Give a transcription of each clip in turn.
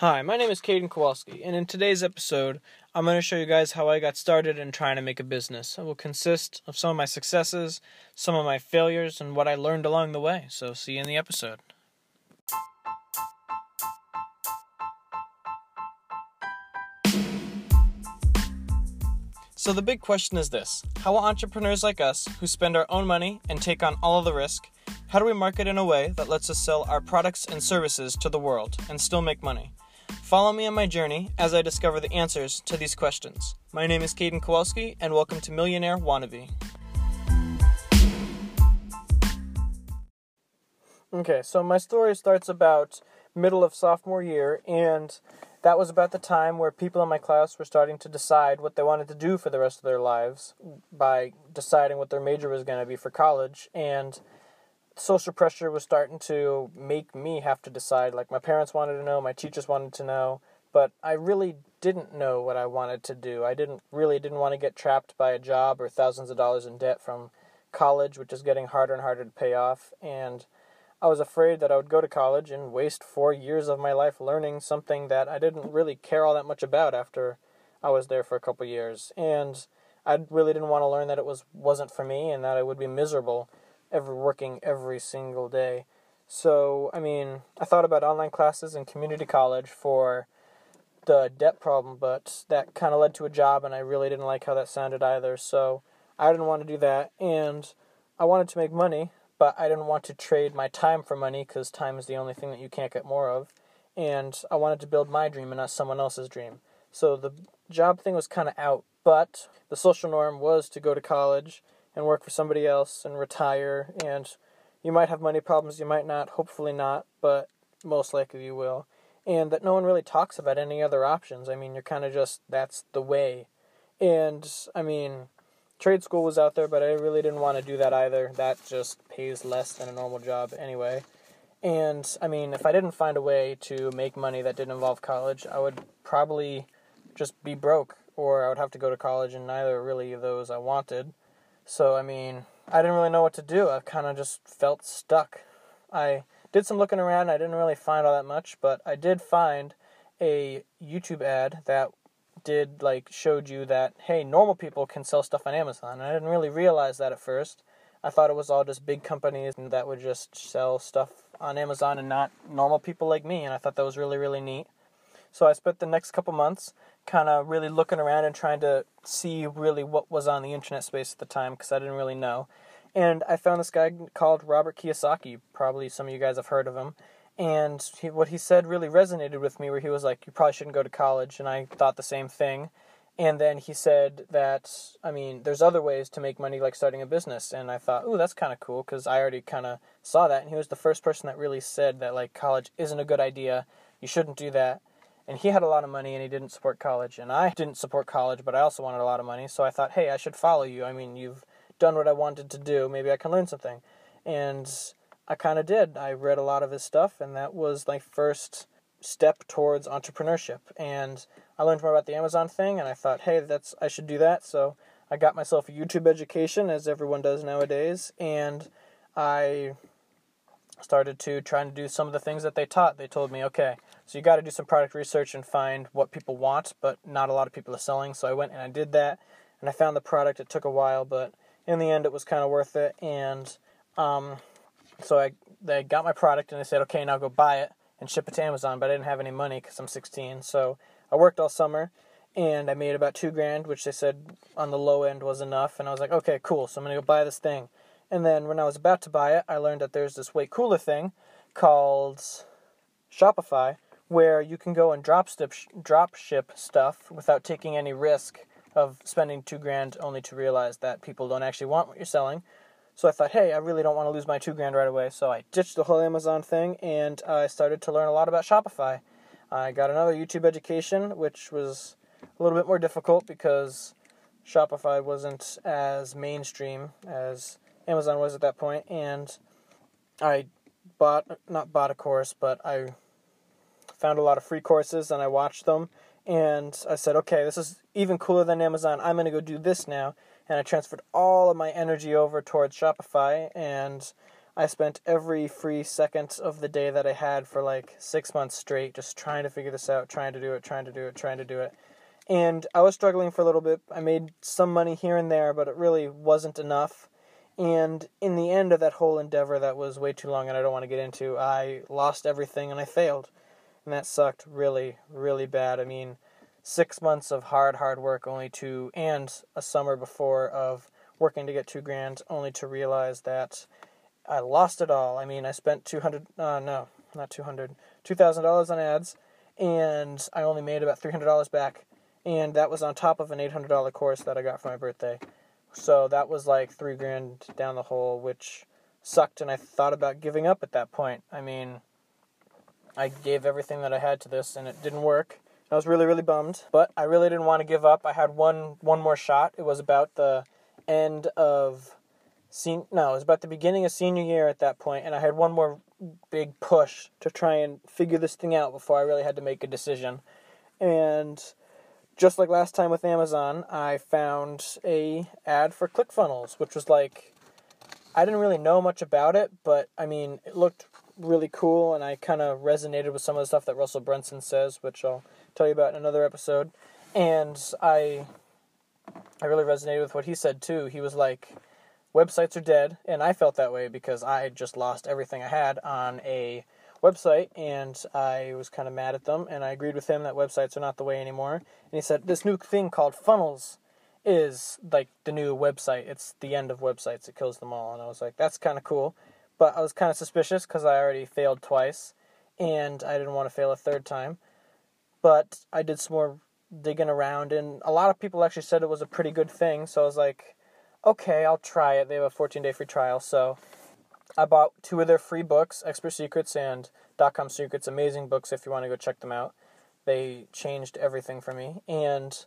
Hi, my name is Caden Kowalski, and in today's episode, I'm going to show you guys how I got started in trying to make a business. It will consist of some of my successes, some of my failures, and what I learned along the way. So, see you in the episode. So, the big question is this How will entrepreneurs like us, who spend our own money and take on all of the risk, how do we market in a way that lets us sell our products and services to the world and still make money? Follow me on my journey as I discover the answers to these questions. My name is Caden Kowalski, and welcome to Millionaire Wannabe. Okay, so my story starts about middle of sophomore year, and that was about the time where people in my class were starting to decide what they wanted to do for the rest of their lives by deciding what their major was going to be for college. And social pressure was starting to make me have to decide. Like, my parents wanted to know, my teachers wanted to know, but I really didn't know what I wanted to do. I didn't really didn't want to get trapped by a job or thousands of dollars in debt from college, which is getting harder and harder to pay off. And I was afraid that I would go to college and waste four years of my life learning something that I didn't really care all that much about after I was there for a couple years. And I really didn't want to learn that it was wasn't for me and that I would be miserable every working every single day. So, I mean, I thought about online classes and community college for the debt problem, but that kind of led to a job, and I really didn't like how that sounded either. So, I didn't want to do that, and I wanted to make money, but I didn't want to trade my time for money because time is the only thing that you can't get more of. And I wanted to build my dream and not someone else's dream. So the job thing was kind of out, but the social norm was to go to college and work for somebody else and retire. And you might have money problems, you might not, hopefully not, but most likely you will. And that no one really talks about any other options. I mean, you're kind of just, that's the way. And I mean, trade school was out there, but I really didn't want to do that either. That just pays less than a normal job anyway. And I mean, if I didn't find a way to make money that didn't involve college, I would probably just be broke, or I would have to go to college, and neither really those I wanted. So, I mean, I didn't really know what to do. I kind of just felt stuck. I did some looking around. I didn't really find all that much, but I did find a YouTube ad that did like showed you that hey, normal people can sell stuff on Amazon. And I didn't really realize that at first. I thought it was all just big companies that would just sell stuff on Amazon and not normal people like me. And I thought that was really really neat. So I spent the next couple months kind of really looking around and trying to see really what was on the internet space at the time because I didn't really know. And I found this guy called Robert Kiyosaki. Probably some of you guys have heard of him. And he, what he said really resonated with me, where he was like, You probably shouldn't go to college. And I thought the same thing. And then he said that, I mean, there's other ways to make money, like starting a business. And I thought, ooh, that's kind of cool because I already kind of saw that. And he was the first person that really said that, like, college isn't a good idea. You shouldn't do that and he had a lot of money and he didn't support college. And I didn't support college but I also wanted a lot of money. So I thought hey I should follow you. I mean you've done what I wanted to do. Maybe I can learn something. And I kind of did. I read a lot of his stuff and that was my first step towards entrepreneurship. And I learned more about the Amazon thing and I thought hey that's I should do that. So I got myself a YouTube education as everyone does nowadays. And I started to trying to do some of the things that they taught. They told me, okay, so you got to do some product research and find what people want, but not a lot of people are selling. So I went and I did that, and I found the product. It took a while, but in the end, it was kind of worth it. And um, so I they got my product, and they said, okay, now go buy it and ship it to Amazon. But I didn't have any money because I'm 16, so I worked all summer. And I made about two grand, which they said on the low end was enough. And I was like, okay, cool. So I'm gonna go buy this thing. And then when I was about to buy it, I learned that there's this way cooler thing called Shopify where you can go and drop ship, drop ship stuff without taking any risk of spending two grand only to realize that people don't actually want what you're selling. So I thought, hey, I really don't want to lose my two grand right away. So I ditched the whole Amazon thing and I started to learn a lot about Shopify. I got another YouTube education, which was a little bit more difficult because Shopify wasn't as mainstream as Amazon was at that point, and I bought not bought a course, but I found a lot of free courses and I watched them and I said, okay, this is even cooler than Amazon. I'm going to go do this now. And I transferred all of my energy over towards Shopify and I spent every free second of the day that I had for like six months straight just trying to figure this out, trying to do it, trying to do it, trying to do it. And I was struggling for a little bit. I made some money here and there, but it really wasn't enough. And in the end of that whole endeavor, that was way too long and I don't want to get into, I lost everything and I failed. And that sucked really, really bad. I mean, six months of hard, hard work only to, and a summer before of working to get two grand, only to realize that I lost it all. I mean, I spent 200, uh, no, not 200, $2,000 on ads, and I only made about $300 back. And that was on top of an $800 course that I got for my birthday. So that was like three grand down the hole, which sucked, and I thought about giving up at that point. I mean, I gave everything that I had to this, and it didn't work. I was really, really bummed, but I really didn't want to give up. I had one one more shot. It was about the end of sen- no, it was about the beginning of senior year at that point, and I had one more big push to try and figure this thing out before I really had to make a decision. And just like last time with Amazon, I found a ad for ClickFunnels, which was like I didn't really know much about it, but I mean, it looked really cool, and I kind of resonated with some of the stuff that Russell Brunson says, which I'll tell you about in another episode. And I I really resonated with what he said too. He was like, websites are dead, and I felt that way because I just lost everything I had on a website, and I was kind of mad at them, and I agreed with him that websites are not the way anymore. And he said this new thing called funnels is like the new website. It's the end of websites. It kills them all. And I was like, that's kind of cool. But I was kind of suspicious because I already failed twice, and I didn't want to fail a third time. But I did some more digging around, and a lot of people actually said it was a pretty good thing. So I was like, okay, I'll try it. They have a 14 day free trial. So I bought two of their free books, Expert Secrets and Dot Com Secrets. Amazing books if you want to go check them out. They changed everything for me. And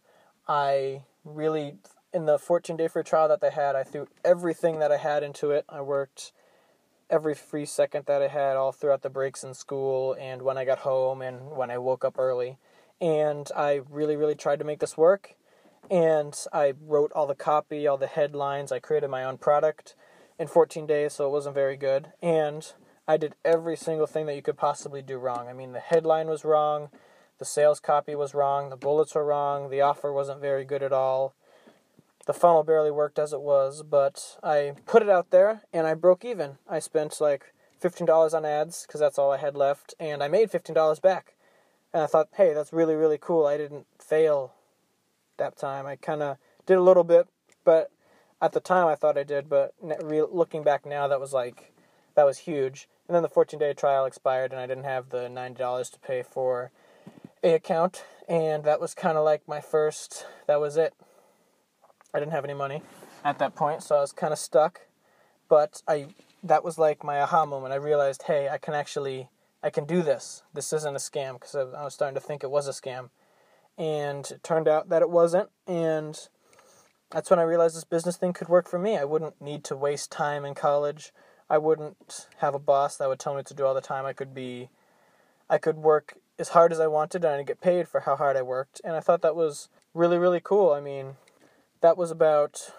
I really, in the 14 day free trial that they had, I threw everything that I had into it. I worked every free second that I had all throughout the breaks in school and when I got home and when I woke up early. And I really, really tried to make this work. And I wrote all the copy, all the headlines. I created my own product in 14 days, so it wasn't very good. And I did every single thing that you could possibly do wrong. I mean, the headline was wrong, the sales copy was wrong, the bullets were wrong, the offer wasn't very good at all. The funnel barely worked as it was, but I put it out there and I broke even. I spent like $15 on ads because that's all I had left, and I made $15 back. And I thought, hey, that's really, really cool. I didn't fail that time. I kind of did a little bit, but at the time I thought I did. But looking back now, that was like, that was huge. And then the 14 day trial expired, and I didn't have the $90 to pay for a account. And that was kind of like my first, that was it. I didn't have any money at that point, so I was kind of stuck. But I, that was like my aha moment. I realized, hey, I can actually I can do this. This isn't a scam because I was starting to think it was a scam. And it turned out that it wasn't. And that's when I realized this business thing could work for me. I wouldn't need to waste time in college. I wouldn't have a boss that would tell me to do all the time. I could be, I could work as hard as I wanted and I'd get paid for how hard I worked. And I thought that was really, really cool. I mean, that was about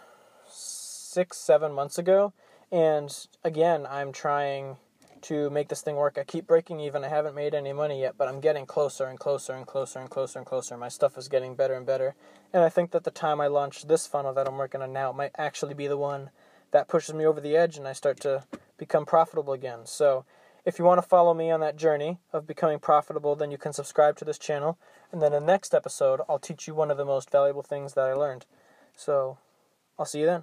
six, seven months ago. And again, I'm trying to make this thing work. I keep breaking even. I haven't made any money yet, but I'm getting closer and closer and closer and closer and closer. My stuff is getting better and better. And I think that the time I launch this funnel that I'm working on now might actually be the one that pushes me over the edge and I start to become profitable again. So, if you want to follow me on that journey of becoming profitable, then you can subscribe to this channel. And then in the next episode, I'll teach you one of the most valuable things that I learned. So, I'll see you then.